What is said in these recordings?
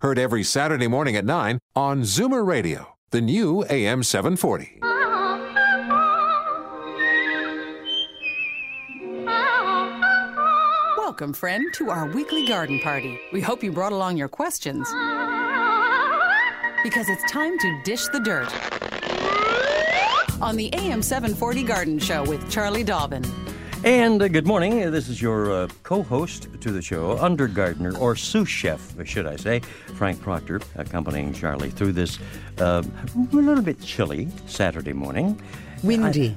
heard every Saturday morning at 9 on Zoomer Radio, the new AM 740. Welcome, friend, to our weekly garden party. We hope you brought along your questions. Because it's time to dish the dirt. On the AM 740 Garden Show with Charlie Dobbin. And uh, good morning. This is your uh, co host to the show, undergardener, or sous chef, should I say, Frank Proctor, accompanying Charlie through this uh, a little bit chilly Saturday morning. Windy.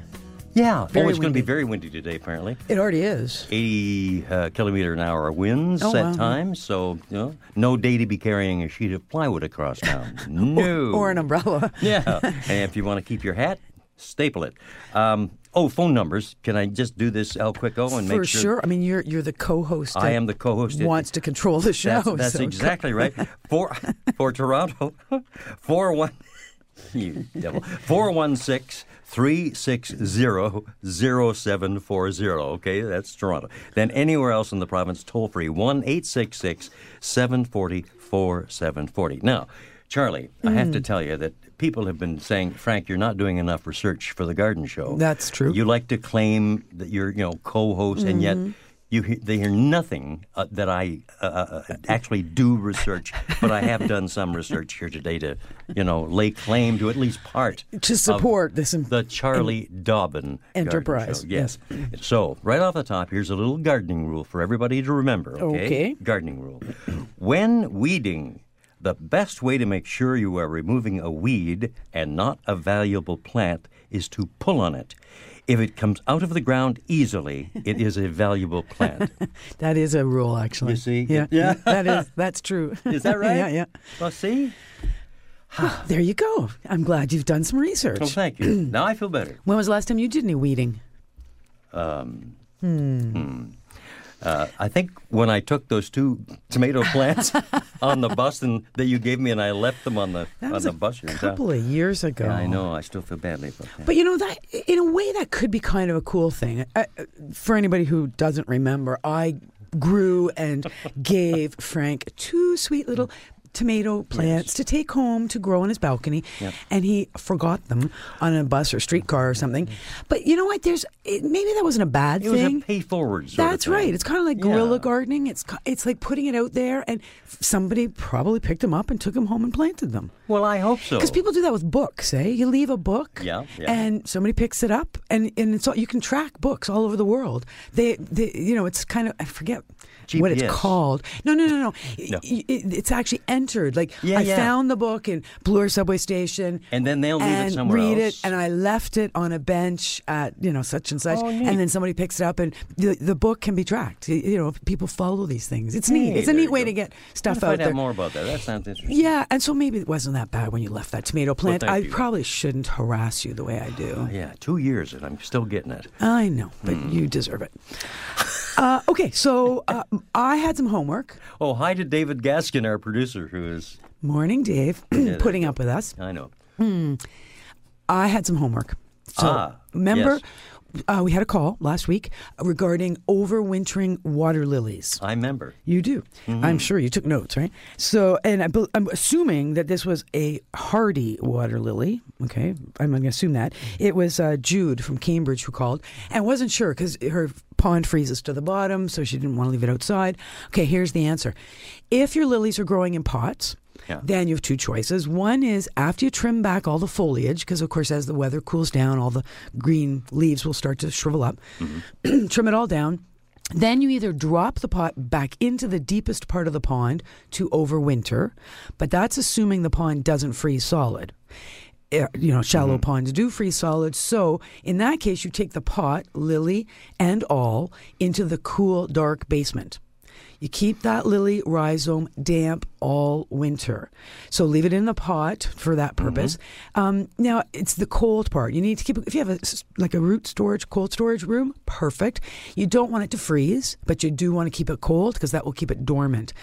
Yeah. Very oh, it's going to be very windy today, apparently. It already is. 80 uh, kilometer an hour winds Oh, at wow. times, so you know, no day to be carrying a sheet of plywood across town. No. Or an umbrella. Yeah. and if you want to keep your hat, staple it. Um, oh, phone numbers. Can I just do this El Quico and For make sure? For sure. I mean, you're you're the co-host. I am the co-host. Wants to control the show. That's, that's so- exactly right. For for Toronto, four one. You devil. Four one six. 360-0740. Okay, that's Toronto. Then anywhere else in the province, toll free 1-866-740-4740. Now, Charlie, I have Mm. to tell you that people have been saying, Frank, you're not doing enough research for the garden show. That's true. You like to claim that you're, you know, co-host, and yet Mm-hmm. you hear, they hear nothing uh, that I uh, uh, actually do research. but I have done some research here today to, you know, lay claim to at least part To of support this. im- the Charlie Dobbin Enterprise, show. Yes. So right off the top, here's a little gardening rule for everybody to remember. Okay. Okay. Gardening rule: when weeding. The best way to make sure you are removing a weed and not a valuable plant is to pull on it. If it comes out of the ground easily, it is a valuable plant. that is a rule, actually. You see? Yeah. Yeah. that is. That's true. Is that right? yeah. Yeah. Well, see? Oh, there you go. I'm glad you've done some research. Well, thank you. now I feel better. when was the last time you did any weeding? Um, hmm. Hmm. Uh, I think when I took those two tomato plants on the bus and that you gave me, and I left them on the That on the a bus. town. couple of years ago. Yeah, I know. I still feel badly about that. But you know that in a way that could be kind of a cool thing. Uh, uh, for anybody who doesn't remember, I grew and gave Frank two sweet little tomato plants to take home to grow on his balcony Yep. and he forgot them on a bus or streetcar or something but you know what there's it, maybe that wasn't a bad it was thing a pay forward. That's right. It's kind of like guerrilla Yeah. gardening. It's it's like putting it out there, and somebody probably picked them up and took them home and planted them. Well, I hope so. Because people do that with books, eh? You leave a book, Yeah, yeah. and somebody picks it up, and, and it's all, you can track books all over the world. They, they, you know, it's kind of I forget what it's called. No, no, no, no. No. It, it's actually entered. Like Yeah, I yeah. found the book in Bloor subway station, And then they'll leave it somewhere read else. it, and I left it on a bench at you know such and such, Oh, and then somebody picks it up, and the, the book can be tracked. You- know, people follow these things. It's neat. It's a neat way go. to get stuff out there. more about that. That sounds interesting. Yeah, and so maybe it wasn't that bad when you left that tomato plant. thank I you. probably shouldn't harass you the way I do. Yeah, two years and I'm still getting it. I know, but Hmm. you deserve it. Uh, okay, so uh, I had some homework. Oh, hi to David Gaskin, our producer, who is. Morning, Dave, putting up with us. I know. I had some homework. So Ah, remember, yes. Uh, we had a call last week regarding overwintering water lilies. I remember. You do. Mm-hmm. I'm sure you took notes, right? So, and I, I'm assuming that this was a hardy water lily. Okay, I'm going to assume that it was uh, Jude from Cambridge who called and wasn't sure because her pond freezes to the bottom, so she didn't want to leave it outside. Okay, here's the answer: if your lilies are growing in pots. Yeah. Then you have two choices. One is after you trim back all the foliage, because of course, as the weather cools down, all the green leaves will start to shrivel up. trim it all down. Then you either drop the pot back into the deepest part of the pond to overwinter, but that's assuming the pond doesn't freeze solid. Eh, You know, shallow ponds do freeze solid. So in that case, you take the pot, lily and all, into the cool, dark basement. You keep that lily rhizome damp all winter. So leave it in the pot for that purpose. Um, now it's the cold part. You need to keep if you have a like a root storage, cold storage room, perfect. You don't want it to freeze, but you do want to keep it cold because that will keep it dormant.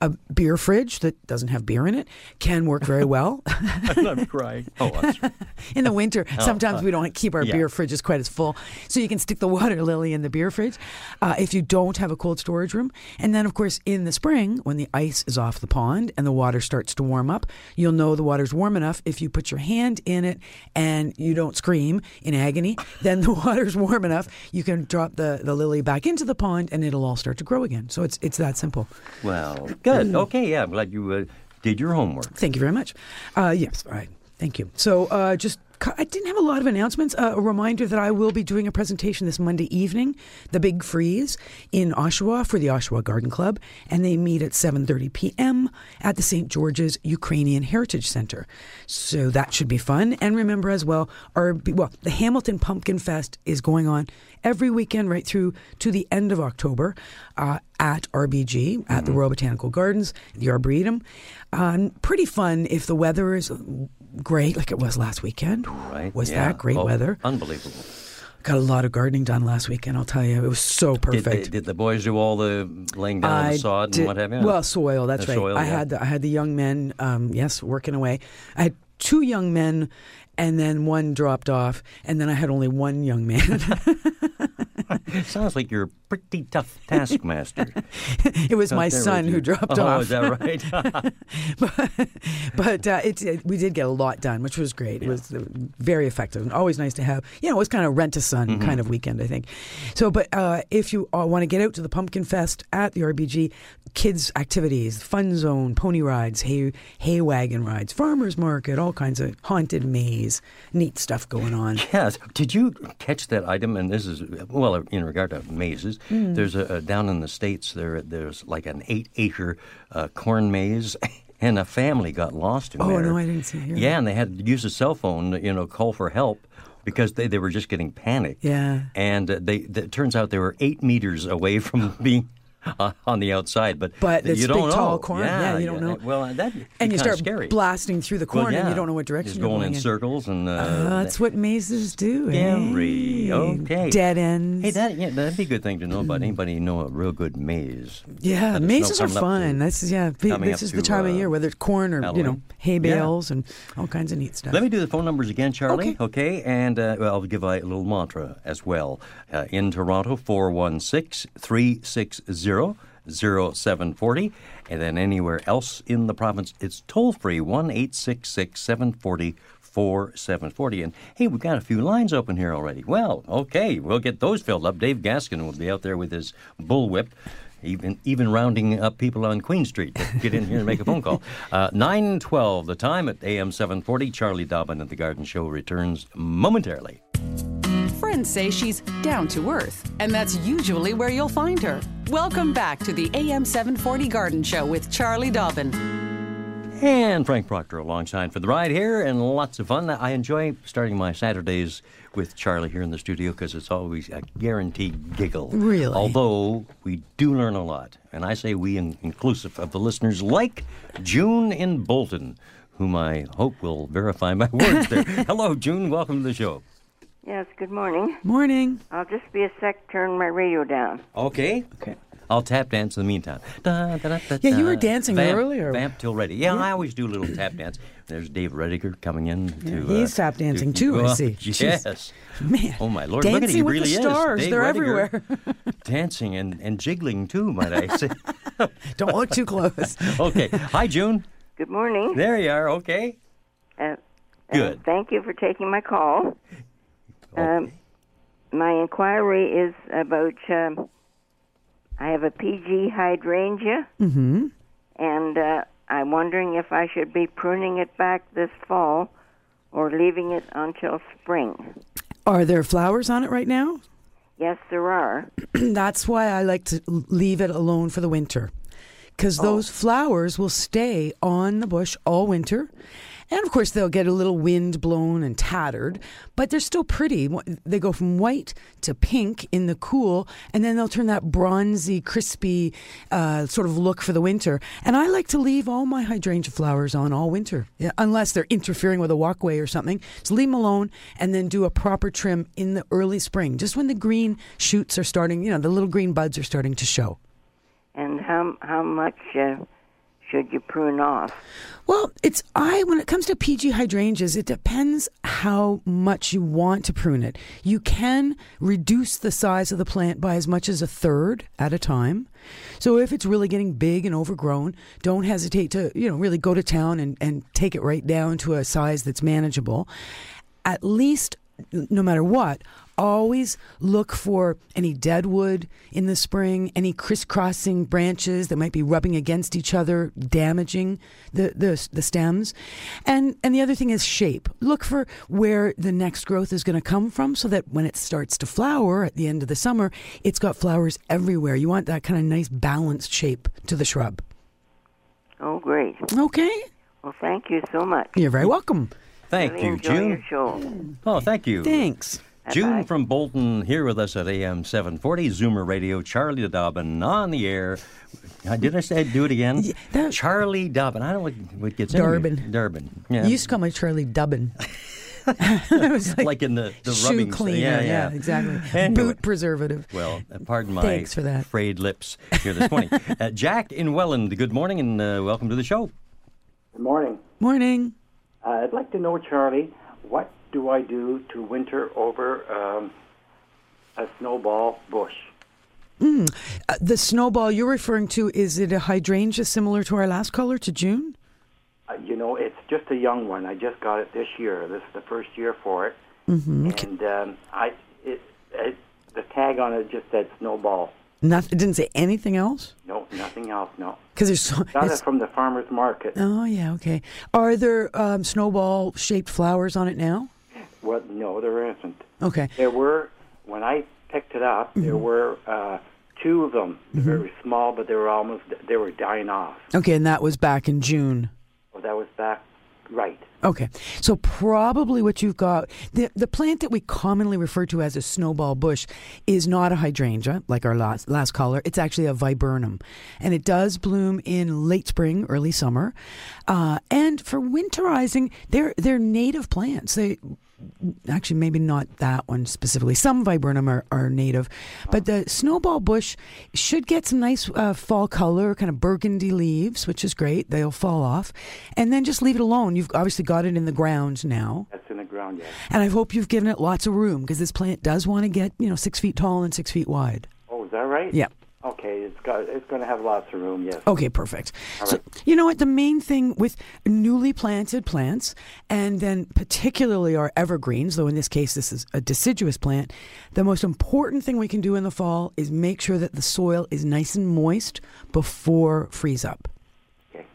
A beer fridge that doesn't have beer in it can work very well. I'm crying. Oh, that's right. in the winter, sometimes we don't keep our Oh, uh, yeah. beer fridges quite as full. So you can stick the water lily in the beer fridge uh, if you don't have a cold storage room. And then, of course, in the spring, when the ice is off the pond and the water starts to warm up, you'll know the water's warm enough if you put your hand in it and you don't scream in agony. Then the water's warm enough, you can drop the, the lily back into the pond and it'll all start to grow again. So it's, it's that simple. Well, good. Okay, yeah, I'm glad you uh, did your homework. Thank you very much. Uh, yes, all right. Thank you. So, uh, just I didn't have a lot of announcements. Uh, a reminder that I will be doing a presentation this Monday evening, the Big Freeze in Oshawa for the Oshawa Garden Club, and they meet at 7:30 p.m. at the St. George's Ukrainian Heritage Center. So that should be fun. And remember as well, our well, the Hamilton Pumpkin Fest is going on every weekend right through to the end of October uh, at RBG at the Royal Botanical Gardens, the Arboretum. Um, pretty fun if the weather is great, like it was last weekend. Right? Was yeah. that great Oh, weather? Unbelievable. Got a lot of gardening done last weekend. I'll tell you, it was so Did, perfect. they, did the boys do all the laying down the sod did- and what have you? Well, soil. That's The right. soil, I yeah. had the, I had the young men. Um, yes, working away. I had two young men, and then one dropped off, and then I had only one young man. Sounds like you're a pretty tough taskmaster. it was my Out there with son who dropped oh, off. is that right? but but uh, it, it, we did get a lot done, which was great. It was uh, very effective and always nice to have. You know, it was kind of rent a son Mm-hmm. kind of weekend, I think. So, but uh, if you uh, want to get out to the Pumpkin Fest at the RBG, kids activities, fun zone, pony rides, hay hay wagon rides, farmers market, all kinds of haunted maze, neat stuff going on. Yes. Did you catch that item? And this is well, in regard to mazes. Hmm. There's a, a down in the states. There, there's like an eight-acre uh, corn maze, and a family got lost in Oh, there. no, I didn't see- hear Yeah, and they had to use a cell phone, you know, call for help. Because they, they were just getting panicked. Yeah. And uh, they, it turns out they were eight meters away from being uh, on the outside. But, But you don't big, know. tall corn. Yeah, you don't know. Well, that And you start scary. blasting through the corn, Well, and you don't know what direction Just you're going, going in circles and. Uh, Uh, that's what mazes do. Scary. eh? Okay. Dead ends. Hey, that yeah, that'd be a good thing to know about. Anybody know a real good maze? Yeah, Let us know mazes are fun. to- This is yeah. This is the time of uh, year, whether it's corn or you know Halloween. hay Yeah. bales and all kinds of neat stuff. Let me do the phone numbers again, Charlie. Okay. And uh, well, I'll give a little mantra as well. Uh, in Toronto, 416 360 0740. And then anywhere else in the province, it's toll free 1 866 740 4740. And hey, we've got a few lines open here already. Well, okay, we'll get those filled up. Dave Gaskin will be out there with his bullwhip. Even even rounding up people on Queen Street to get in here and make a phone call. Uh, Nine twelve, the time at AM seven forty. Charlie Dobbin at the Garden Show returns momentarily. Friends say she's down to earth, and that's usually where you'll find her. Welcome back to the AM 740 Garden Show with Charlie Dobbin. And Frank Proctor alongside for the ride here, and lots of fun. I enjoy starting my Saturdays with Charlie here in the studio because it's always a guaranteed giggle. Really? Although we do learn a lot, and I say we, in- inclusive of the listeners, like June in Bolton, whom I hope will verify my words there. Hello, June. Welcome to the show. Yes, good morning. Morning. I'll just be a sec, turn my radio down. Okay. Okay. I'll tap dance in the meantime. Da, da, da, da, Yeah, you were dancing vamp, earlier. Vamp till ready. Yeah, I always do a little tap dance. There's Dave Rediger coming in to. he's uh, tap dancing to- too, I well, see. Jeez. Yes. Man, Oh my lord! Look at dancing he with really the is. stars. Dave They're Rediger, everywhere. dancing and, and jiggling too, might I say? Don't look too close. okay. Hi, June. Good morning. There you are. Okay. Uh, uh, Good. thank you for taking my call. Um, my inquiry is about um, I have a PG hydrangea, mm-hmm. and uh, I'm wondering if I should be pruning it back this fall or leaving it until spring. Are there flowers on it right now? Yes, there are. That's why I like to leave it alone for the winter. Because those flowers will stay on the bush all winter. And of course, they'll get a little wind blown and tattered, but they're still pretty. They go from white to pink in the cool, and then they'll turn that bronzy, crispy uh, sort of look for the winter. And I like to leave all my hydrangea flowers on all winter, unless they're interfering with a walkway or something. So leave them alone and then do a proper trim in the early spring, just when the green shoots are starting, you know, the little green buds are starting to show. And how how much uh, should you prune off? Well, it's I when it comes to PG hydrangeas, it depends how much you want to prune it. You can reduce the size of the plant by as much as a third at a time. So if it's really getting big and overgrown, don't hesitate to, you know, really go to town and, and take it right down to a size that's manageable. At least no matter what, always look for any dead wood in the spring, any crisscrossing branches that might be rubbing against each other, damaging the, the, the stems. And, and the other thing is shape. Look for where the next growth is going to come from so that when it starts to flower at the end of the summer, it's got flowers everywhere. You want that kind of nice balanced shape to the shrub. Oh, great. Okay. Well, thank you so much. You're very welcome. Thank really you, June. Your show. Oh, thank you. Thanks. June Bye-bye. from Bolton here with us at AM 740 Zoomer Radio. Charlie Dobbin on the air. Uh, Did I say do it again? Yeah, that- Charlie Dobbin. I don't know what, what gets in Darbin. me. Darbin. Yeah. You used to call me Charlie Dubbin. was like, like in the, the shoe rubbing cleaner. Yeah, yeah, yeah. exactly. Anyway. Boot preservative. Well, uh, pardon my Thanks for that. frayed lips here this morning. uh, Jack in Welland, good morning and uh, welcome to the show. Good morning. Morning. Uh, I'd like to know, Charlie, what do I do to winter over um, a snowball bush? Uh, the snowball you're referring to is it a hydrangea similar to our last color to June? Uh, you know, it's just a young one. I just got it this year. This is the first year for it, Mm-hmm. and um, I it, it the tag on it just said snowball. Nothing. It didn't say anything else No, nothing else. No, because there's so. got it from the farmers market. oh yeah, okay. Are there um, snowball shaped flowers on it now? Well, no, there isn't. Okay. There were when I picked it up. Mm-hmm. There were uh, two of them, very small, but they were almost they were dying off. Okay, and that was back in June. Well, that was back right. Okay, so probably what you've got the the plant that we commonly refer to as a snowball bush is not a hydrangea like our last last caller. It's actually a viburnum, and it does bloom in late spring, early summer. Uh, and for winterizing, they're they're native plants. They actually maybe not that one specifically. Some viburnum are, are native, but the snowball bush should get some nice uh, fall color, kind of burgundy leaves, which is great. They'll fall off, and then just leave it alone. You've obviously got it in the ground now, That's in the ground yet. and I hope you've given it lots of room because this plant does want to get you know six feet tall and six feet wide. Oh, is that right? Yeah. Okay, it's got it's going to have lots of room. Yes. Okay, perfect. All So, right. you know what? The main thing with newly planted plants, and then particularly our evergreens, though in this case this is a deciduous plant, the most important thing we can do in the fall is make sure that the soil is nice and moist before freeze up.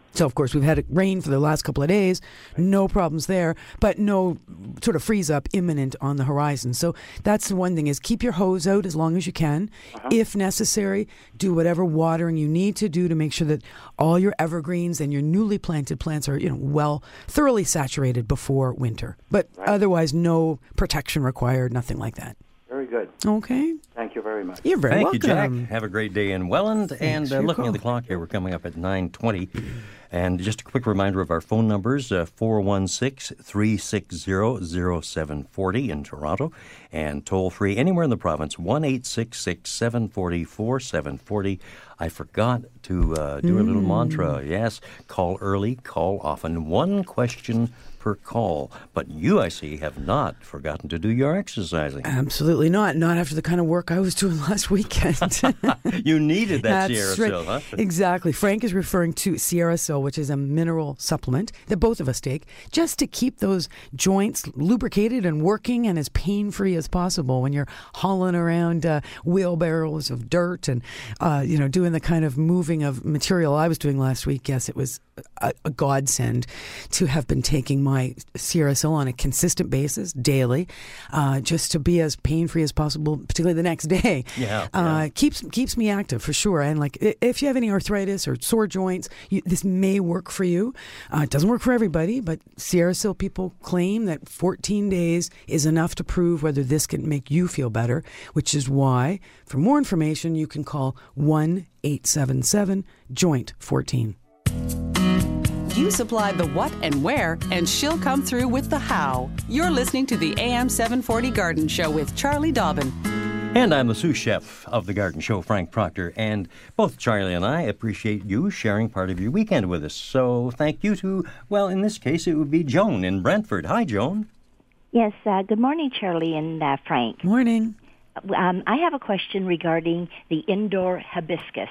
Okay. So, of course, we've had rain for the last couple of days, no problems there, but no sort of freeze up imminent on the horizon. So, that's the one thing is keep your hose out as long as you can. If necessary, do whatever watering you need to do to make sure that all your evergreens and your newly planted plants are, you know, well, thoroughly saturated before winter. But otherwise, no protection required, nothing like that. Very good. Okay? Thank you very much. You're very Thank welcome. you, Jack. Have a great day in Welland. and uh, looking call. at the clock here, we're coming up at 9.20. And just a quick reminder of our phone numbers, uh, 416-360-0740 in Toronto, and toll-free anywhere in the province, 1-866-740-4740. I forgot to uh, do a little mantra. Yes, call early, call often, one question per call. But you, I see, have not forgotten to do your exercising. Absolutely not. Not after the kind of work I was doing last weekend. you needed that That's Sierra right. Sil, huh? Exactly. Frank is referring to Sierra Sil, which is a mineral supplement that both of us take just to keep those joints lubricated and working and as pain free as possible when you're hauling around uh, wheelbarrows of dirt and uh, you know doing the kind of moving of material I was doing last week. Yes, it was a, a godsend to have been taking my Sil on a consistent basis daily, uh, just to be as pain free as possible, particularly the next day. Yeah, Uh, yeah. keeps keeps me active for sure. And like if you have any arthritis or sore joints, you, this may work for you. Uh, it doesn't work for everybody, but Sierra Sil people claim that 14 days is enough to prove whether this can make you feel better. Which is why, for more information, you can call one 877 Joint 14. You supply the what and where, and she'll come through with the how. You're listening to the AM 740 Garden Show with Charlie Dobbin. And I'm the sous chef of the Garden Show, Frank Proctor. And both Charlie and I appreciate you sharing part of your weekend with us. So thank you to, well, in this case, it would be Joan in Brantford. Hi, Joan. Yes, uh, good morning, Charlie and uh, Frank. Morning. Um, I have a question regarding the indoor hibiscus.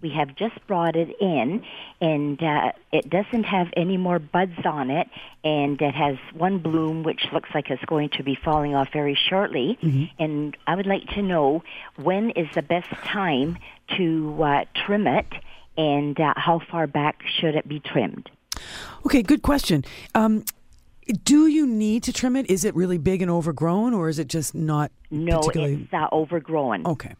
We have just brought it in, and uh, it doesn't have any more buds on it, and it has one bloom which looks like it's going to be falling off very shortly. And I would like to know when is the best time to uh, trim it, and uh, how far back should it be trimmed? Okay, good question. Um, do you need to trim it? Is it really big and overgrown, or is it just not No, particularly? it's uh, overgrown. Okay.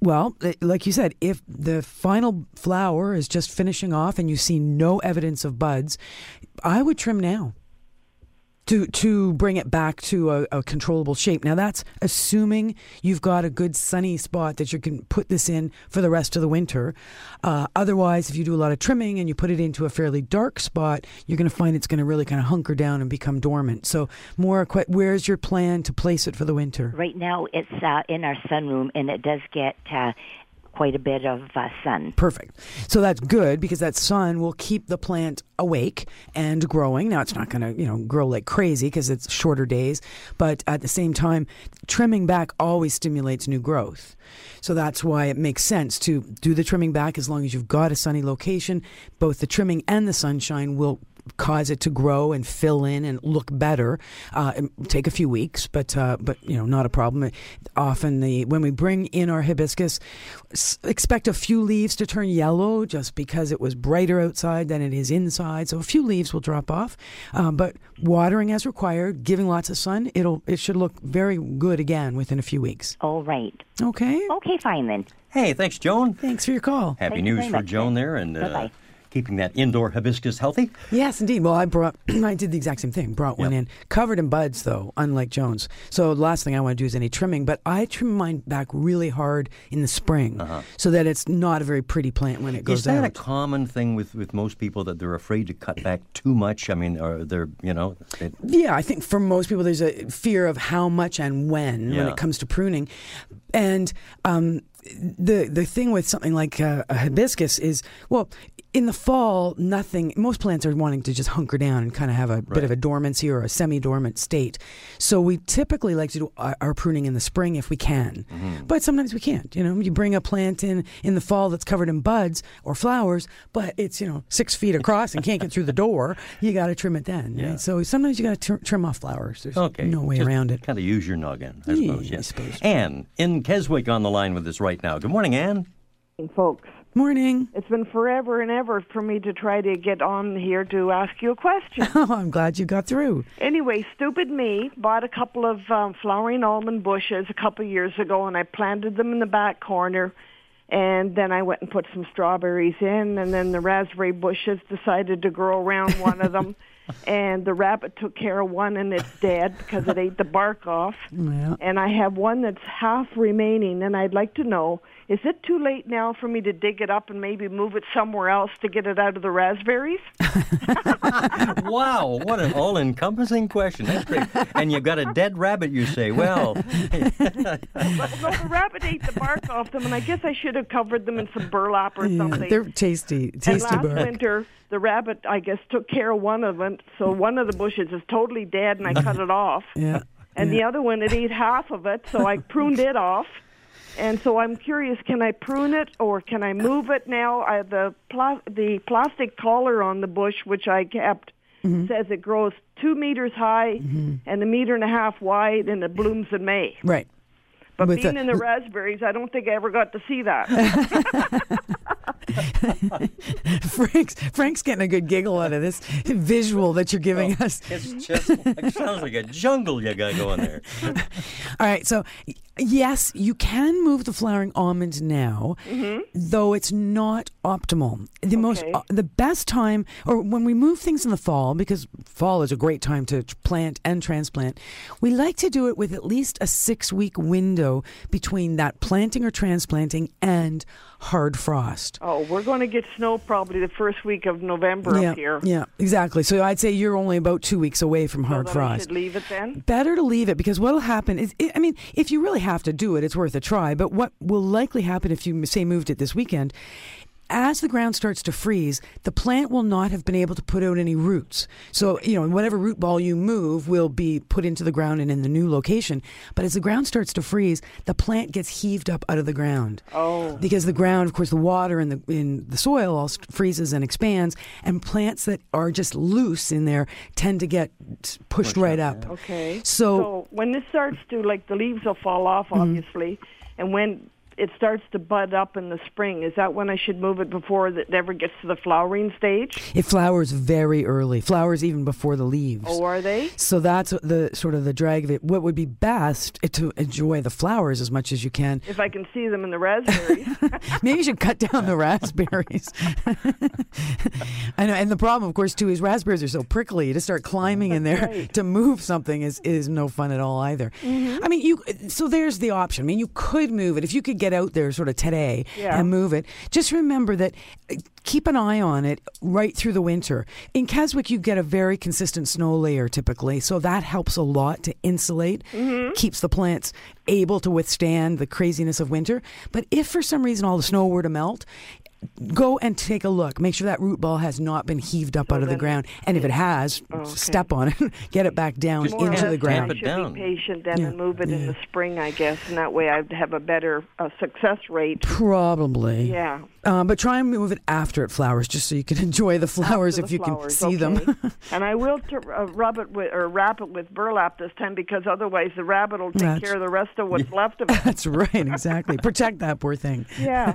Well, like you said, if the final flower is just finishing off and you see no evidence of buds, I would trim now to to bring it back to a, a controllable shape. Now that's assuming you've got a good sunny spot that you can put this in for the rest of the winter. Uh, otherwise, if you do a lot of trimming and you put it into a fairly dark spot, you're going to find it's going to really kind of hunker down and become dormant. So, more, where's your plan to place it for the winter? Right now, it's uh, in our sunroom, and it does get uh, quite a bit of uh, sun. Perfect. So that's good because that sun will keep the plant awake and growing. Now it's not going to, you know, grow like crazy because it's shorter days, but at the same time, trimming back always stimulates new growth. So that's why it makes sense to do the trimming back as long as you've got a sunny location. Both the trimming and the sunshine will cause it to grow and fill in and look better. Uh, it take a few weeks, but uh, but you know not a problem. Often the when we bring in our hibiscus, s- expect a few leaves to turn yellow just because it was brighter outside than it is inside. So a few leaves will drop off, um, but watering as required, giving lots of sun, it'll it should look very good again within a few weeks. All right. Okay. Okay, fine then. Hey, thanks, Joan. Thanks for your call. Happy Thank you news very for much, Joan there and uh, Bye-bye. Keeping that indoor hibiscus healthy. Yes, indeed. Well, I brought, I did the exact same thing. Brought one Yep. in, covered in buds, though, unlike Joan's. So the last thing I want to do is any trimming, but I trim mine back really hard in the spring, so that it's not a very pretty plant when it goes Is that a common thing with, with most people that they're afraid to cut back too much? I mean, or they're, you know, it, Yeah, I think for most people, there's a fear of how much and when when it comes to pruning, and um, the the thing with something like uh, a hibiscus is well. In the fall, nothing. Most plants are wanting to just hunker down and kind of have a bit of a dormancy or a semi-dormant state. So we typically like to do our, our pruning in the spring if we can, mm-hmm. but sometimes we can't. You know, you bring a plant in in the fall that's covered in buds or flowers, but it's you know six feet across and can't get through the door. You got to trim it then. Yeah. Right? So sometimes you got to tr- trim off flowers. There's okay. no way just around it. Kind of use your noggin, I Yeah, suppose. I Yes. suppose. Anne in Keswick on the line with us right now. Good morning, Anne. folks. Morning. It's been forever and ever for me to try to get on here to ask you a question. Oh, I'm glad you got through. anyway, stupid me bought a couple of um, flowering almond bushes a couple of years ago, and I planted them in the back corner. And then I went and put some strawberries in, and then the raspberry bushes decided to grow around one of them. And the rabbit took care of one, and it's dead because it ate the bark off. Yeah. And I have one that's half remaining, and I'd like to know is it too late now for me to dig it up and maybe move it somewhere else to get it out of the raspberries? wow, what an all-encompassing question. That's great. And you've got a dead rabbit, you say. Well, But no, the rabbit ate the bark off them, and I guess I should have covered them in some burlap or Yeah, something. they're tasty, tasty and last bark. winter, the rabbit, I guess, took care of one of them. So one of the bushes is totally dead, and I cut it off. Yeah. And the other one, it ate half of it, so I pruned it off. And so I'm curious, can I prune it or can I move it now? I, the pla- the plastic collar on the bush, which I kept, Mm-hmm. says it grows two meters high and a meter and a half wide, and it blooms in May. Right. But With being a- in the raspberries, I don't think I ever got to see that. Frank's Frank's getting a good giggle out of this visual that you're giving us. It's just it sounds like a jungle you got going there. All right, so y- yes, you can move the flowering almonds now, though it's not optimal. The most, uh, the best time, or when we move things in the fall, because fall is a great time to plant and transplant. We like to do it with at least a six-week window between that planting or transplanting and hard frost. Oh, we're going to get snow probably the first week of November yeah, up here. yeah, exactly. So I'd say you're only about two weeks away from hard frost. leave it then. better to leave it because what'll happen is i I mean if you really have to do it. It's worth a try. But what will likely happen if you say moved it this weekend as the ground starts to freeze the plant will not have been able to put out any roots so you know whatever root ball you move will be put into the ground and in the new location but as the ground starts to freeze the plant gets heaved up out of the ground Oh. because the ground of course the water in the in the soil all freezes and expands and plants that are just loose in there tend to get pushed right up Okay. so, when this starts to like the leaves will fall off Mm-hmm. obviously, and when it starts to bud up in the spring, is that when I should move it before it ever gets to the flowering stage? it flowers very early flowers even before the leaves Oh, are they? so that's the sort of the drag of it what would be best is to enjoy the flowers as much as you can If I can see them in the raspberries. maybe you should cut down the raspberries I know and the problem of course too is raspberries are so prickly to start climbing in there right. to move something is is no fun at all either Mm-hmm. I mean you so there's the option I mean you could move it if you could get out there sort of today Yeah. and move it just remember that uh, keep an eye on it right through the winter in Keswick you get a very consistent snow layer typically so that helps a lot to insulate Mm-hmm. keeps the plants able to withstand the craziness of winter but if for some reason all the snow were to melt go and take a look. Make sure that root ball has not been heaved up out of the ground. And if it has, Oh, okay. step on it, get it back down Just More into the ground. Tamp I it should down. be patient then Yeah, and move it in the spring, I guess, and that way I'd have a better uh, success rate. Probably. Yeah. Um, but try and move it after it flowers, just so you can enjoy the flowers After if you flowers, can see them. and I will t- uh, rub it with or wrap it with burlap this time because otherwise the rabbit will take That's- care of the rest of what's left of it. That's right, exactly. Protect that poor thing. Yeah.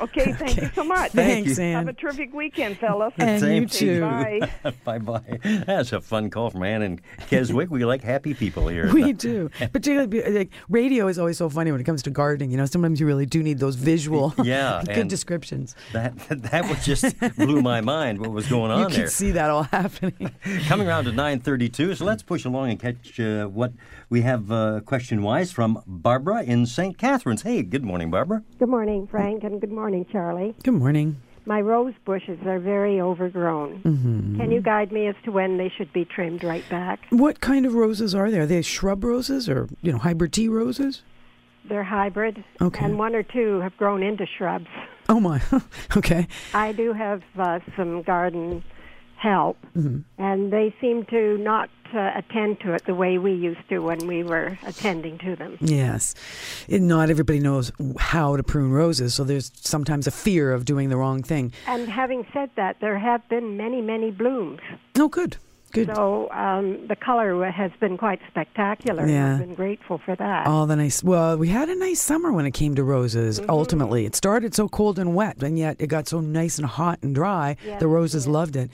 Okay. Thank you so much. Thanks, Ann. Have a terrific weekend, fellas. And Same you to too. Bye. bye bye. That's a fun call from Ann and Keswick. We like happy people here. We do. Particularly, like, radio is always so funny when it comes to gardening. You know, sometimes you really do need those visual, Yeah, good descriptions. That that was just blew my mind. What was going on You there? can see that all happening. Coming around to 9:32, so let's push along and catch uh, what we have uh, question-wise from Barbara in St. Catharines. Hey, good morning, Barbara. Good morning, Frank, and good morning, Charlie. Good morning. My rose bushes are very overgrown. Mm-hmm. Can you guide me as to when they should be trimmed right back? What kind of roses are there? Are they shrub roses or you know hybrid tea roses? They're hybrid, Okay. and one or two have grown into shrubs. Oh my. okay. I do have uh, some garden help, Mm-hmm. and they seem to not uh, attend to it the way we used to when we were attending to them. Yes. And not everybody knows how to prune roses, so there's sometimes a fear of doing the wrong thing. And having said that, there have been many, many blooms. Oh, good. Good. So um, the color has been quite spectacular. Yeah. I've been grateful for that. All the nice. Well, we had a nice summer when it came to roses. Ultimately, it started so cold and wet, and yet it got so nice and hot and dry. Yes, the roses loved it.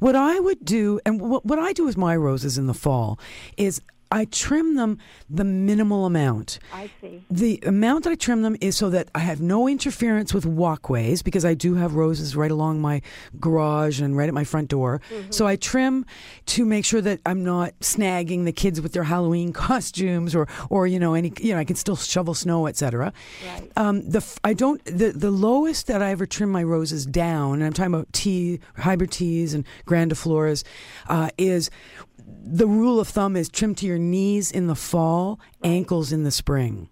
What I would do, and what, what I do with my roses in the fall, is I trim them the minimal amount. I see. The amount that I trim them is so that I have no interference with walkways because I do have roses right along my garage and right at my front door. So I trim to make sure that I'm not snagging the kids with their Halloween costumes or or you know any you know I can still shovel snow etc. Right. Um, the I don't the the lowest that I ever trim my roses down, and I'm talking about tea hybrid teas and grandifloras, uh, is the rule of thumb is trim to your knees in the fall, ankles in the spring.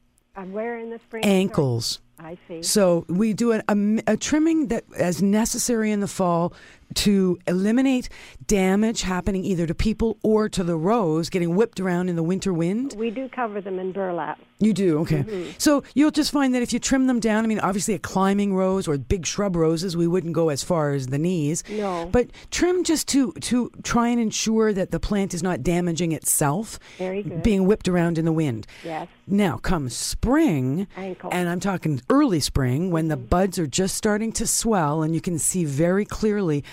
Where in the spring? Ankles. I see. So we do a, a, a trimming that as necessary in the fall to eliminate damage happening either to people or to the rose getting whipped around in the winter wind. We do cover them in burlap. You do, okay. Mm-hmm. So you'll just find that if you trim them down, I mean, obviously a climbing rose or big shrub roses, we wouldn't go as far as the knees. No. But trim just to to try and ensure that the plant is not damaging itself, Very good. being whipped around in the wind. Yes. Now, come spring, Ankle. and I'm talking early spring when the mm-hmm. buds are just starting to swell and you can see very clearly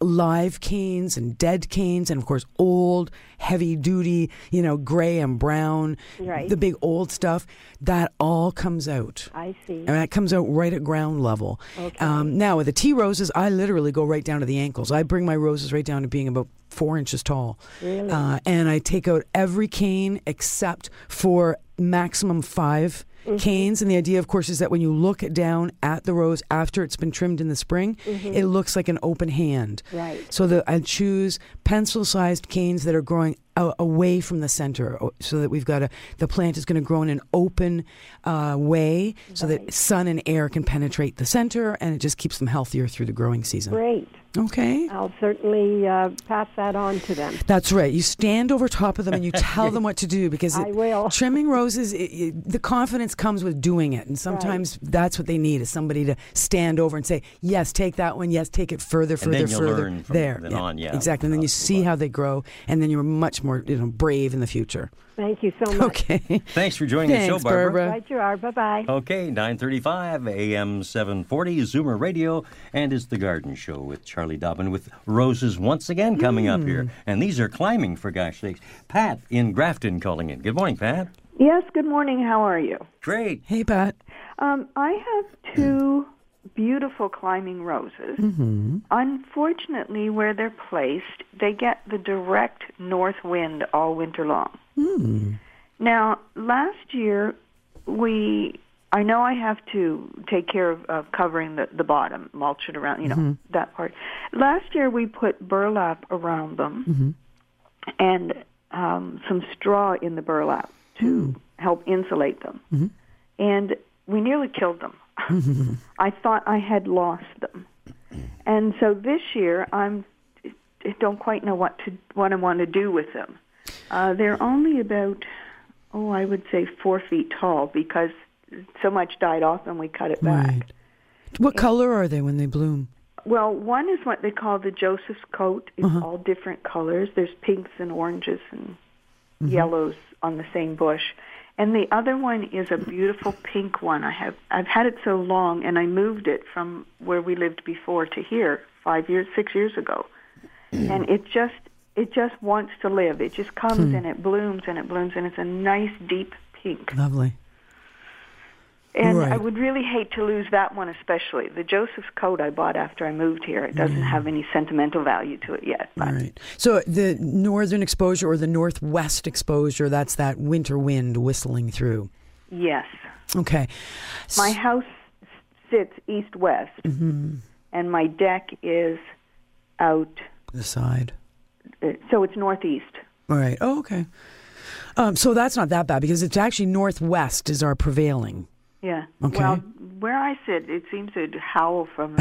live canes and dead canes and of course old heavy duty you know gray and brown Right. the big old stuff that all comes out I see. and that comes out right at ground level. Um, now with the tea roses, I literally go right down to the ankles. I bring my roses right down to being about four inches tall. Really? Uh, and I take out every cane except for maximum 5 Mm-hmm. canes. And the idea, of course, is that when you look down at the rose after it's been trimmed in the spring, it looks like an open hand. Mm-hmm. Right. So the, I choose pencil-sized canes that are growing away from the center, so that we've got a the plant is going to grow in an open uh, way, so that sun and air can penetrate the center, and it just keeps them healthier through the growing season. Great. Okay. I'll certainly uh, pass that on to them. That's right. You stand over top of them and you tell them what to do because I it- will. trimming roses, it, it, the confidence comes with doing it, and sometimes that's what they need is somebody to stand over and say, "Yes, take that one. Yes, take it further, And further, then you'll further." learn from there, then on, yeah, exactly. And then you see how they grow, and then you're much more, you know, brave in the future. Thank you so much. Okay. Thanks for joining the show, Barbara. Barbara. Right you are. Bye bye. Okay, 935 AM 740, Zoomer Radio, and it's The Garden Show with Charlie Dobbin with roses once again coming up Hmm. here. And these are climbing, for gosh sakes. Pat in Grafton calling in. Good morning, Pat. Yes, good morning. How are you? Great. Hey, Pat. Um, I have two beautiful climbing roses. Mm-hmm. Unfortunately, where they're placed, they get the direct north wind all winter long. Hmm. Now, last year, we. I know I have to take care of, of covering the, the bottom, mulch it around, you know, Mm-hmm. that part. Last year, we put burlap around them Mm-hmm. and um, some straw in the burlap to help insulate them. And we nearly killed them. I thought I had lost them. And so this year, I'm I don't quite know what to what I want to do with them. Uh, they're only about oh, I would say four feet tall because so much died off and we cut it back. Right. What color are they when they bloom? Well, one is what they call the Joseph's coat. It's all different colors. There's pinks and oranges and yellows on the same bush. And the other one is a beautiful pink one. I have I've had it so long and I moved it from where we lived before to here 5 years 6 years ago. and it just it just wants to live. It just comes hmm. and it blooms and it blooms and it's a nice deep pink. Lovely. And I would really hate to lose that one especially. The Joseph's coat I bought after I moved here. It doesn't have any sentimental value to it yet. But All right. So the northern exposure or the northwest exposure, that's that winter wind whistling through. yes. Okay. My house sits east west Mm-hmm. and my deck is out The side. uh, so it's northeast. All right. Oh, okay. Um, so that's not that bad because it's actually northwest is our prevailing. Yeah. Okay. Well, where I sit, it seems to howl from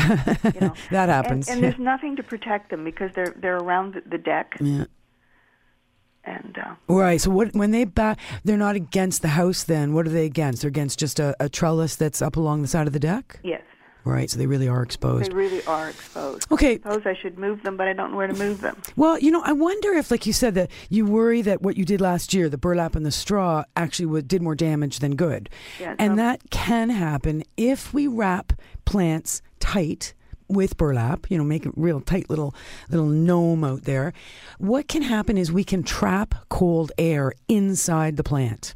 you know. That happens. And, and there's nothing to protect them because they're they're around the- the deck Yeah. and uh, Right. So what when they back, they're not against the house. Then what are they against? They're against just a, a trellis that's up along the side of the deck. yes, Right. So they really are exposed. they really are exposed. Okay. I suppose I should move them, but I don't know where to move them. Well, you know, I wonder if, like you said, that you worry that what you did last year, the burlap and the straw, actually did more damage than good. Yeah, and no. that can happen if we wrap plants tight with burlap, you know, make a real tight little little gnome out there. What can happen is we can trap cold air inside the plant.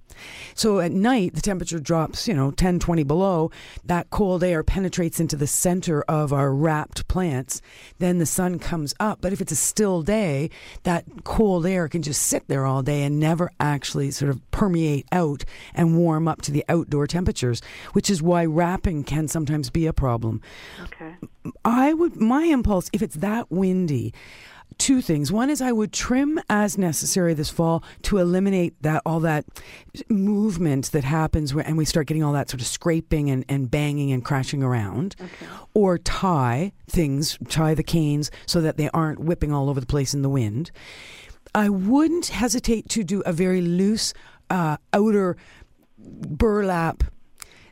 So at night, the temperature drops, you know, 10, 20 below. That cold air penetrates into the center of our wrapped plants. Then the sun comes up. But if it's a still day, that cold air can just sit there all day and never actually sort of permeate out and warm up to the outdoor temperatures, which is why wrapping can sometimes be a problem. Okay. I would my impulse if it's that windy two things. One is i would trim as necessary this fall to eliminate that all that movement that happens where, and we start getting all that sort of scraping and, and banging and crashing around. Or tie things tie the canes so that they aren't whipping all over the place in the wind. I wouldn't hesitate to do a very loose uh, outer burlap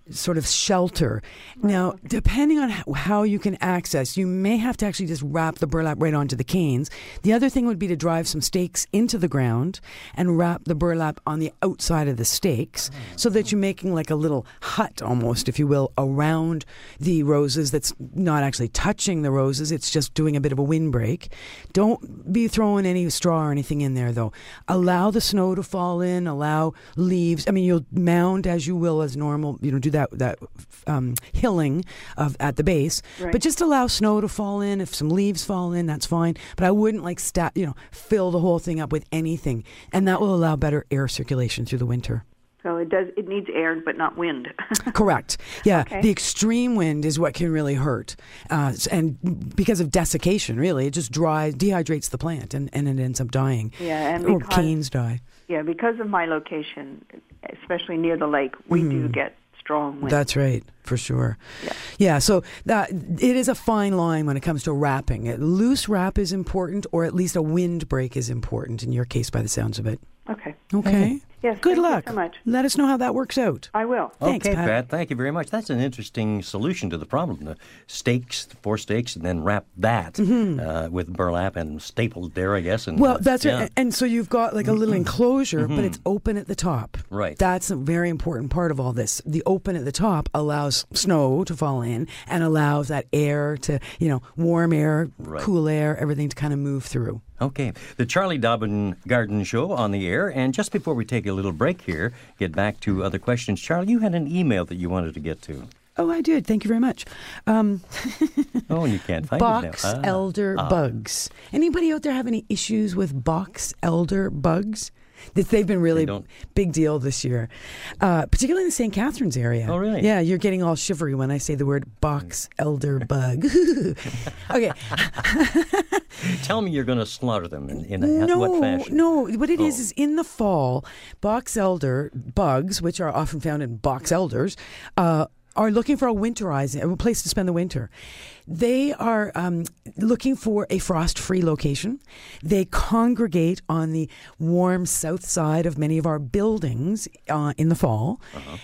sort of shelter. Now, depending on how, you can access, you may have to actually just wrap the burlap right onto the canes. The other thing would be to drive some stakes into the ground and wrap the burlap on the outside of the stakes oh. so that you're making like a little hut almost, if you will, around the roses that's not actually touching the roses. It's just doing a bit of a windbreak. Don't be throwing any straw or anything in there though. Allow the snow to fall in, allow leaves. I mean, you'll mound as you will as normal, you know, do that, that um, hilling of at the base, Right. but just allow snow to fall in. If some leaves fall in, that's fine. But I wouldn't like sta- you know, fill the whole thing up with anything. And that will allow better air circulation through the winter. So it does. It needs air, but not wind. Correct. Yeah. Okay. The extreme wind is what can really hurt. Uh, and because of desiccation, really, it just dries, dehydrates the plant and, and it ends up dying. Yeah, and or because- canes die. yeah, because of my location, especially near the lake, we do get strong wind. That's right, for sure. Yeah. so that it is a fine line when it comes to wrapping. Loose wrap is important, or at least a windbreak is important in your case, by the sounds of it. okay. Okay. Yes. Good thank luck. You so much. Let us know how that works out. I will. Thanks, okay, Pat. Thank you very much. That's an interesting solution to the problem. The stakes, the four stakes, and then wrap that uh, with burlap and stapled there, I guess. And Mm-hmm. Well, that's yeah. right. And so you've got like a little enclosure, but it's open at the top. Right. That's a very important part of all this. The open at the top allows snow to fall in and allows that air to, you know, warm air, Right. cool air, everything to kind of move through. Okay, the Charlie Dobbin Garden Show on the air. And just before we take a little break here, get back to other questions. Charlie, you had an email that you wanted to get to. Oh, I did. Thank you very much. Um, Oh, you can't find box. Ah. elder bugs. Anybody out there have any issues with box elder bugs? That they've been really big deal this year, uh, particularly in the St. Catharines area. Oh, really? Yeah, you're getting all shivery when I say the word box elder bug. okay, Tell me you're going to slaughter them in, in a, no, what fashion? no. What it is Oh. is in the fall, box elder bugs, which are often found in box elders, uh, are looking for a winterizing, a place to spend the winter. They are um, looking for a frost-free location. They congregate on the warm south side of many of our buildings uh, in the fall,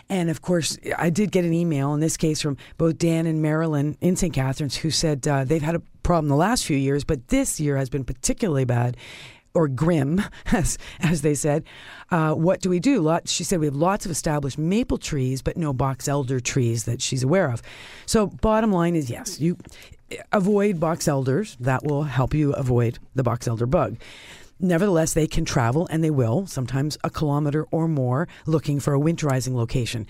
and of course, I did get an email in this case from both Dan and Marilyn in St. Catharines, who said uh, they've had a problem the last few years, but this year has been particularly bad or grim, as as they said. Uh, what do we do? Lot, she said we have lots of established maple trees, but no box elder trees that she's aware of. So, bottom line is yes, you avoid box elders. That will help you avoid the box elder bug. Nevertheless, they can travel, and they will, sometimes a kilometer or more, looking for a winterizing location.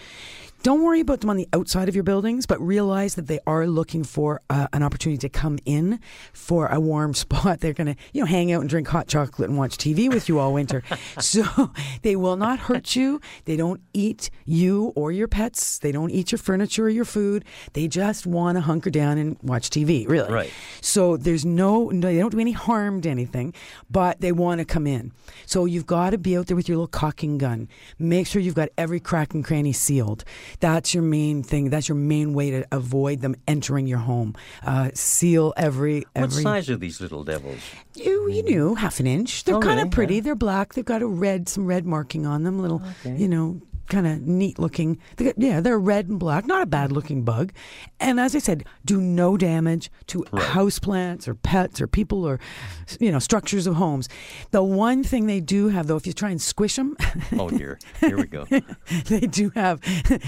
Don't worry about them on the outside of your buildings, but realize that they are looking for uh, an opportunity to come in for a warm spot. They're going to, you know, hang out and drink hot chocolate and watch TV with you all winter. so they will not hurt you. They don't eat you or your pets. They don't eat your furniture or your food. They just want to hunker down and watch TV, really. Right. So there's no, no, they don't do any harm to anything, but they want to come in. So you've got to be out there with your little caulking gun. Make sure you've got every crack and cranny sealed. That's your main thing. That's your main way to avoid them entering your home. Uh, seal every What size are these little devils? You you know half an inch. They're Oh, kind really? of pretty. Yeah. They're black. They've got a red some red marking on them. Little you know kind of neat looking. They yeah, they're red and black. Not a bad looking bug. And as I said, do no damage to house plants or pets or people or you know structures of homes. The one thing they do have though, if you try and squish them. Oh, dear. Here we go. they do have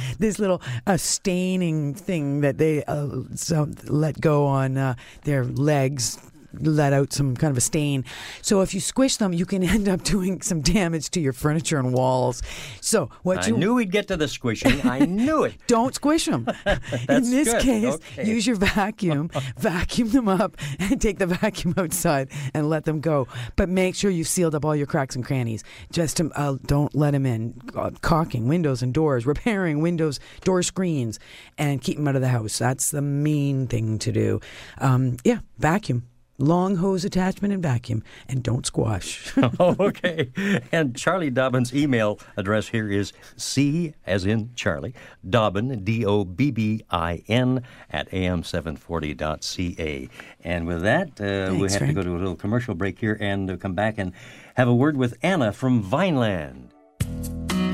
this little uh, staining thing that they uh, so let go on uh, their legs let out some kind of a stain so if you squish them you can end up doing some damage to your furniture and walls so what I you knew we'd get to the squishing. I knew it. don't squish them. In this good. case, Okay. use your vacuum, vacuum them up, and take the vacuum outside and let them go. But make sure you've sealed up all your cracks and crannies. Just to, uh, don't let them in. Uh, caulking windows and doors, repairing windows, door screens, and keep them out of the house. That's the main thing to do. Um, yeah, vacuum. Long hose attachment and vacuum, and don't squash. oh, okay. And Charlie Dobbin's email address here is C, as in Charlie, Dobbin, D O B B I N, at am740.ca. And with that, uh, we have Frank. to go to a little commercial break here and uh, come back and have a word with Anna from Vineland.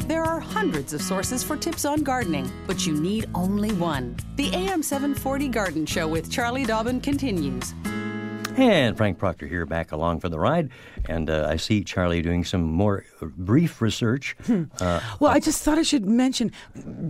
There are hundreds of sources for tips on gardening, but you need only one. The AM 740 Garden Show with Charlie Dobbin continues. And Frank Proctor here, back along for the ride. And uh, I see Charlie doing some more brief research. Uh, Well, I just thought I should mention,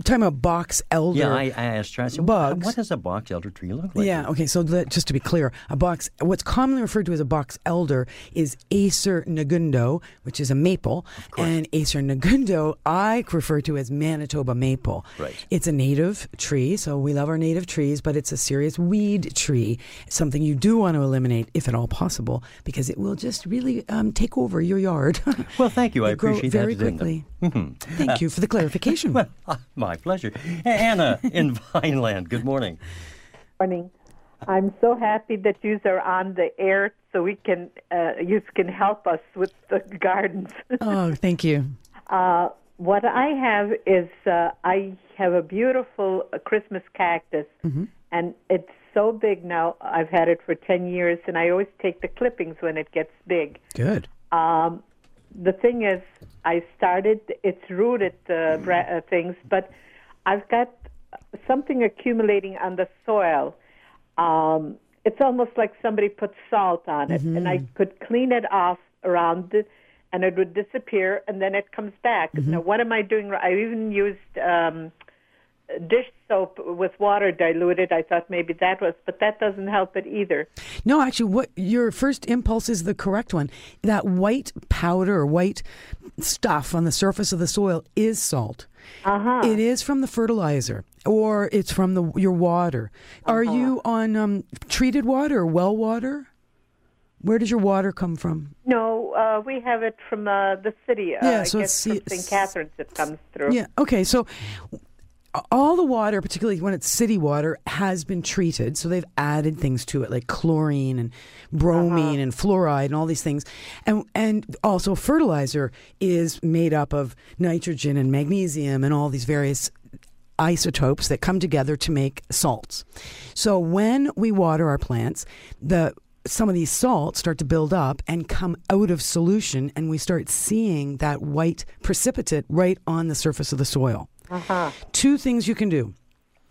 talking about box elder. yeah, I, I asked Charlie, Bugs. what does a box elder tree look like? Yeah. Okay. So that, just to be clear, a box, what's commonly referred to as a box elder, is Acer negundo, which is a maple, and Acer negundo I refer to as Manitoba maple. Right. It's a native tree, so we love our native trees, but it's a serious weed tree. Something you do want to eliminate if at all possible, because it will just really um, take over your yard. Well, thank you. I They grow appreciate very that. addendum. quickly. Thank you for the clarification. Well, ah, my pleasure. Anna in Vineland, good morning. morning. I'm so happy that you are on the air so we can uh, you can help us with the gardens. oh, thank you. uh, what I have is uh, I have a beautiful uh, Christmas cactus, and it's so big now. I've had it for ten years, and I always take the clippings when it gets big. Good. Um, the thing is, I started its rooted uh, bra- uh, things, but I've got something accumulating on the soil. Um, it's almost like somebody put salt on it, and I could clean it off around it, and it would disappear, and then it comes back. Now, what am I doing? I even used um, dish soap with water diluted. I thought maybe that was, but that doesn't help it either. No, actually, what your first impulse is the correct one. That white powder or white stuff on the surface of the soil is salt. Uh-huh. It is from the fertilizer, or it's from the your water. Are Uh-huh. you on um, treated water or well water? Where does your water come from? No, uh, we have it from uh, the city. Uh, Yeah, I so guess it's- from St. Catharines it comes through. Yeah. Okay. So all the water, particularly when it's city water, has been treated. So they've added things to it like chlorine and bromine uh-huh. and fluoride and all these things. And and also fertilizer is made up of nitrogen and magnesium and all these various isotopes that come together to make salts. So when we water our plants, the some of these salts start to build up and come out of solution and we start seeing that white precipitate right on the surface of the soil. Uh-huh. Two things you can do.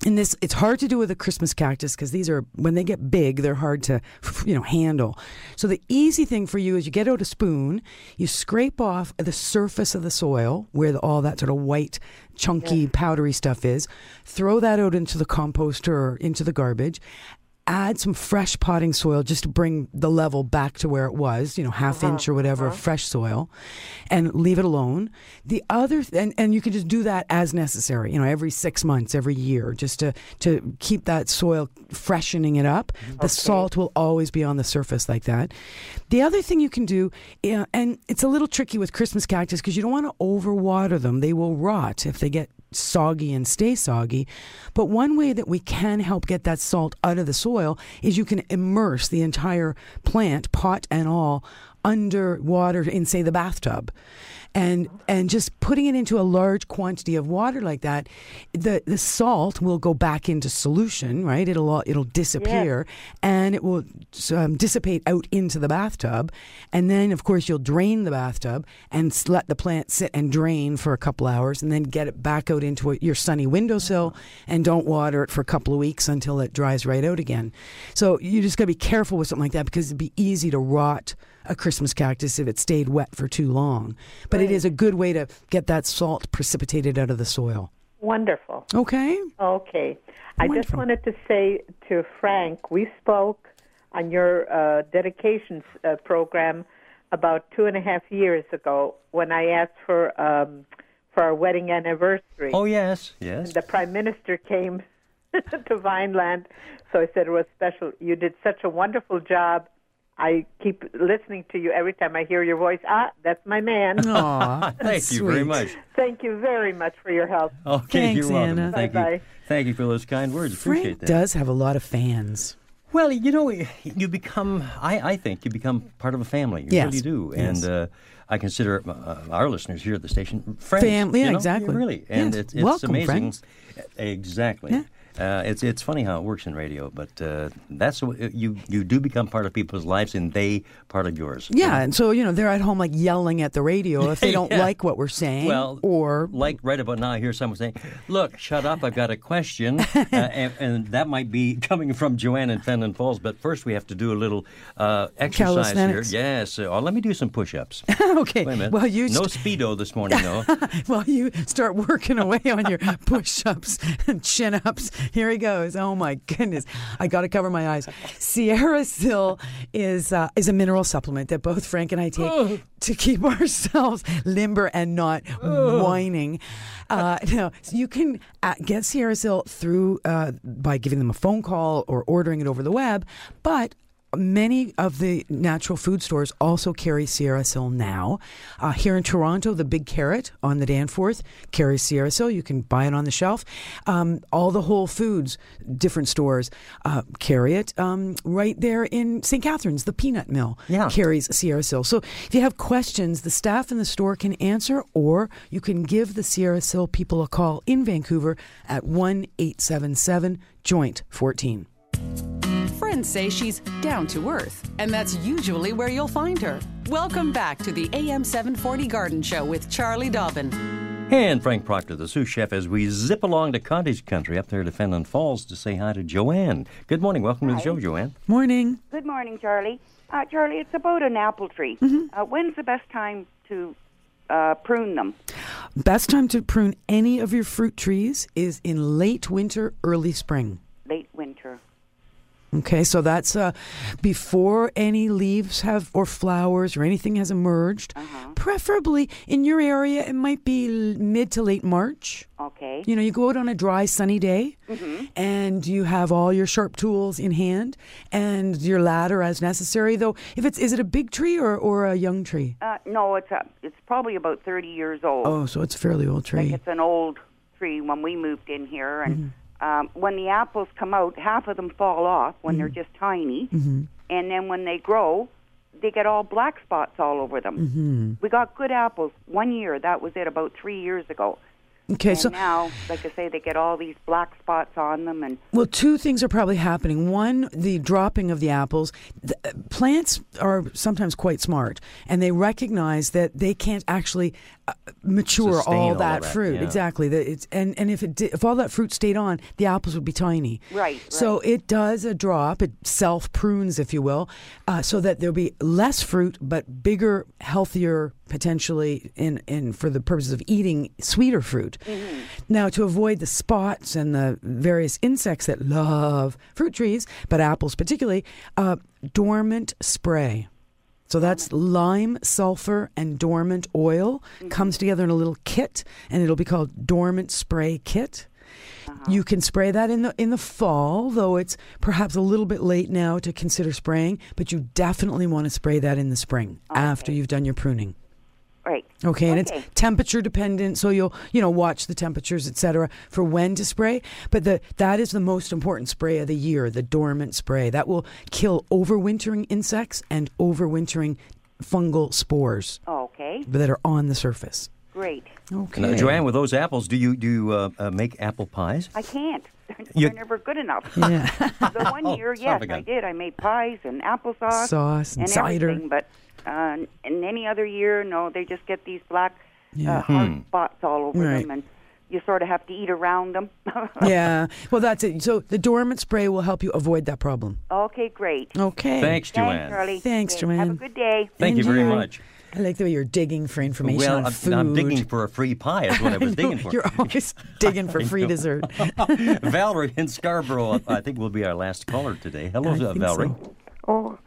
And this, it's hard to do with a Christmas cactus because these are, when they get big, they're hard to, you know, handle. So the easy thing for you is you get out a spoon, you scrape off the surface of the soil where the, all that sort of white, chunky, powdery stuff is, throw that out into the composter or into the garbage, add some fresh potting soil just to bring the level back to where it was, you know, half inch or whatever of fresh soil, and leave it alone. The other, th- and, and you can just do that as necessary, you know, every six months, every year, just to, to keep that soil freshening it up. The salt will always be on the surface like that. The other thing you can do, uh, and it's a little tricky with Christmas cactus because you don't want to overwater them. They will rot if they get soggy and stay soggy. But one way that we can help get that salt out of the soil is you can immerse the entire plant, pot and all, under water in say the bathtub. And and just putting it into a large quantity of water like that, the the salt will go back into solution, right? It'll it'll disappear, and it will um, dissipate out into the bathtub, and then of course you'll drain the bathtub and let the plant sit and drain for a couple hours, and then get it back out into a, your sunny windowsill, and don't water it for a couple of weeks until it dries right out again. So you just got to be careful with something like that because it'd be easy to rot a Christmas cactus if it stayed wet for too long. But it is a good way to get that salt precipitated out of the soil. Wonderful. Okay. Okay. I just wanted to say to Frank, we spoke on your uh, dedications uh, program about two and a half years ago when I asked for um, for our wedding anniversary. Oh, yes, yes. The Prime Minister came to Vineland, so I said it was special. You did such a wonderful job. I keep listening to you every time I hear your voice. Ah, that's my man. Aw, Thank that's you very much. Thank you very much for your help. Okay, Thanks, you're welcome. Anna. Thank you. Bye-bye. Thank you for those kind words. Appreciate Frank that. does have a lot of fans. Well, you know, you become, I, I think, you become part of a family. You Yes. really do. Yes. And uh, I consider uh, our listeners here at the station friends. Family, yeah, you know? exactly. Really. And Yes. it's, it's Welcome, amazing. friends. Exactly. Yeah. Uh, it's it's funny how it works in radio, but uh, that's you you do become part of people's lives, and they part of yours. Yeah, and so you know they're at home like yelling at the radio if they don't Yeah. like what we're saying. Well, or like right about now, I hear someone saying, "Look, shut up! I've got a question," uh, and, and that might be coming from Joanne in Fenelon Falls. But first, we have to do a little uh, exercise here. Yes. Uh, oh, let me do some push-ups. okay. Wait a minute. Well, you no speedo this morning, though. well, you start working away on your push-ups and chin-ups. Here he goes. Oh my goodness! I got to cover my eyes. Sierra Sil is uh, is a mineral supplement that both Frank and I take to keep ourselves limber and not whining. Uh, no, so you can uh, get Sierra Sil through uh, by giving them a phone call or ordering it over the web, but Many of the natural food stores also carry Sierra Sil now. Uh, here in Toronto, the Big Carrot on the Danforth carries Sierra Sil. You can buy it on the shelf. Um, all the Whole Foods, different stores, uh, carry it. Um, right there in St. Catharines, the Peanut Mill Yeah. carries Sierra Sil. So if you have questions, the staff in the store can answer, or you can give the Sierra Sil people a call in Vancouver at 1 877 Joint 14. Friends say she's down to earth, and that's usually where you'll find her. Welcome back to the AM 740 Garden Show with Charlie Dobbin. And Frank Proctor, the sous chef, as we zip along to cottage country up there to Fenelon Falls to say hi to Joanne. Good morning. Welcome to the show, Joanne. Morning. Good morning, Charlie. Uh, Charlie, it's about an apple tree. Uh, when's the best time to uh, prune them? Best time to prune any of your fruit trees is in late winter, early spring. Late winter. Okay, so that's uh, before any leaves have or flowers or anything has emerged. Preferably in your area, it might be mid to late March. Okay. You know, you go out on a dry, sunny day, and you have all your sharp tools in hand and your ladder as necessary. Though, if it's is it a big tree or, or a young tree? Uh, no, it's a, it's probably about 30 years old. Oh, so it's a fairly old tree. Like it's an old tree when we moved in here. And Mm-hmm. Um, when the apples come out, half of them fall off when Mm-hmm. they're just tiny. And then when they grow, they get all black spots all over them. Mm-hmm. We got good apples one year. That was it about three years ago. Okay, and so now, like I say, they get all these black spots on them, and Well, two things are probably happening. One, the dropping of the apples. The, uh, plants are sometimes quite smart, and they recognize that they can't actually uh, mature all all that that, fruit. yeah. Exactly. That it's and and if it di- if all that fruit stayed on, the apples would be tiny. Right, So it does a drop. It self prunes, if you will, uh, so that there'll be less fruit, but bigger, healthier, potentially in in for the purposes of eating sweeter fruit. Mm-hmm. Now, to avoid the spots and the various insects that love fruit trees, but apples particularly, uh, dormant spray. So that's lime, sulfur, and dormant oil mm-hmm. comes together in a little kit, and it'll be called dormant spray kit. Uh-huh. You can spray that in the in the fall, though it's perhaps a little bit late now to consider spraying. But you definitely want to spray that in the spring after you've done your pruning. Right. Okay, and it's temperature dependent, so you'll you know watch the temperatures, etc., for when to spray. But the that is the most important spray of the year, the dormant spray that will kill overwintering insects and overwintering fungal spores Okay, that are on the surface. great. Okay, Now, Joanne, with those apples, do you do you uh, uh, make apple pies? I can't. You- They're never good enough. Yeah. the one year, son yes, of a I gun. did. I made pies and applesauce, Sauce and and cider. But uh, and any other year, no, they just get these black Yeah. uh, hard Hmm. spots all over Right. them, and you sort of have to eat around them. yeah. Well, that's it. So the dormant spray will help you avoid that problem. okay, great. Okay. Thanks, Joanne. Thanks, Charlie. Thanks, Okay, Have a good day. Thank you very much. I like the way you're digging for information Well, on I'm, food. I'm digging for a free pie. Is what I was know, digging for. You're always digging for free dessert. Valerie in Scarborough, I think will be our last caller today. Hello, I uh, think Valerie. so. Oh,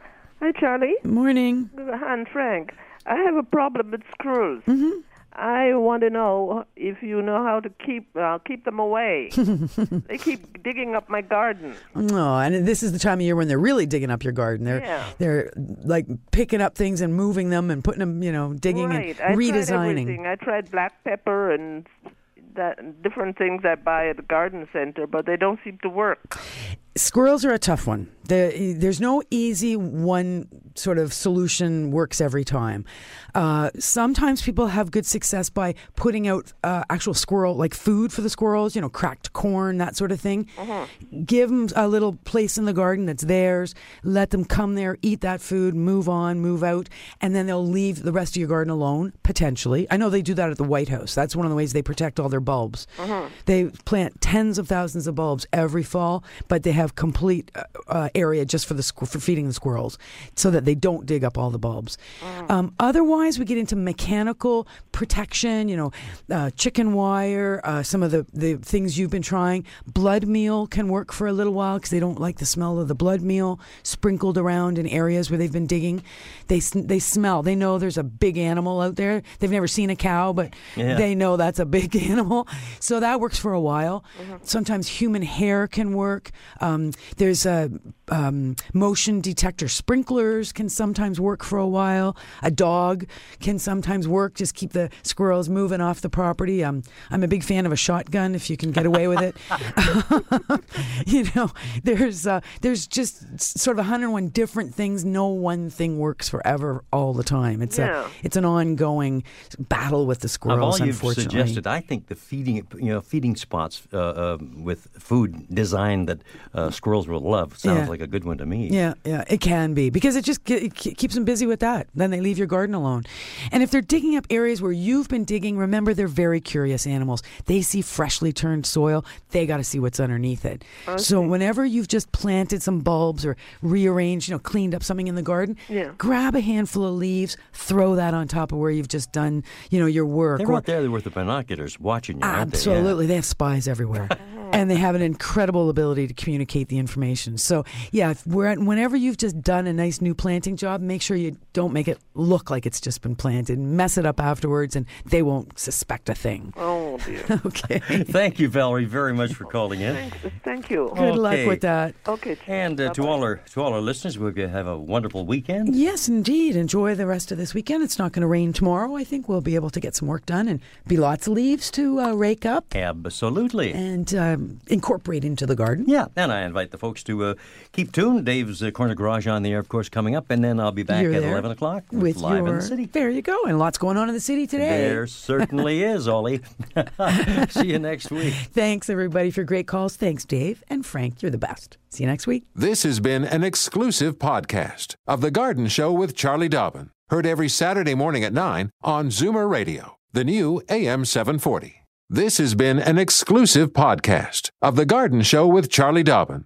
hi, Charlie. Morning. And Frank. I have a problem with squirrels. Mm-hmm. I want to know if you know how to keep uh, keep them away. they keep digging up my garden. No, and this is the time of year when they're really digging up your garden. They're Yeah. they're like picking up things and moving them and putting them, you know, digging right. and I tried redesigning. everything. I tried black pepper and that different things I buy at the garden center, but they don't seem to work. Squirrels are a tough one The, there's no easy one sort of solution works every time. Uh, sometimes people have good success by putting out uh, actual squirrel, like food for the squirrels, you know, cracked corn, that sort of thing. Give them a little place in the garden that's theirs. Let them come there, eat that food, move on, move out, and then they'll leave the rest of your garden alone, potentially. I know they do that at the White House. That's one of the ways they protect all their bulbs. They plant tens of thousands of bulbs every fall, but they have complete uh, uh, area just for the squ- for feeding the squirrels, so that they don't dig up all the bulbs. Um, otherwise, we get into mechanical protection. You know, uh, chicken wire, uh, some of the the things you've been trying. Blood meal can work for a little while because they don't like the smell of the blood meal sprinkled around in areas where they've been digging. They they smell. They know there's a big animal out there. They've never seen a cow, but Yeah. they know that's a big animal. So that works for a while. Sometimes human hair can work. Um, there's a um, motion detector sprinklers can sometimes work for a while. A dog can sometimes work. Just keep the squirrels moving off the property. Um, I'm a big fan of a shotgun if you can get away with it. you know, there's uh, there's just sort of 101 different things. No one thing works forever all the time. It's Yeah. a it's an ongoing battle with the Of squirrels. all you've unfortunately. suggested, I think the feeding, you know, feeding spots uh, uh, with food design that uh, squirrels will love sounds Yeah. like a good one to me. Yeah, yeah, it can be because it just it keeps them busy with that. Then they leave your garden alone. And if they're digging up areas where you've been digging, remember they're very curious animals. They see freshly turned soil, they got to see what's underneath it. So whenever you've just planted some bulbs or rearranged, you know, cleaned up something in the garden, Yeah. grab a handful of leaves, throw that on top of where you've just done, you know, your work. They're Or- out there with the binoculars watching you, aren't they? Yeah. Absolutely. They have spies everywhere. and they have an incredible ability to communicate the information. So, yeah, if we're whenever you've just done a nice new planting job, make sure you don't make it look like it's just been planted. Mess it up afterwards, and they won't suspect a thing. Oh dear. okay. Thank you, Valerie, very much for calling in. Thank you. Good luck with that. Okay. And uh, to all our to all our listeners, we hope you have a wonderful weekend. Yes, indeed. Enjoy the rest of this weekend. It's not going to rain tomorrow. I think we'll be able to get some work done and be lots of leaves to uh, rake up Absolutely. and um, incorporate into the garden. Yeah, and I invite the folks to uh, keep tuned. Dave's uh, Corner Garage on the air, of course, coming up, and then I'll be back You're at 11 o'clock with, with Live in the City. There you go. And lots going on in the city today. There certainly is, Ollie. See you next week. Thanks, everybody, for great calls. Thanks, Dave and Frank. You're the best. See you next week. This has been an exclusive podcast of The Garden Show with Charlie Dobbin. Heard every Saturday morning at 9 on Zoomer Radio, the new AM 740. This has been an exclusive podcast of The Garden Show with Charlie Dobbin.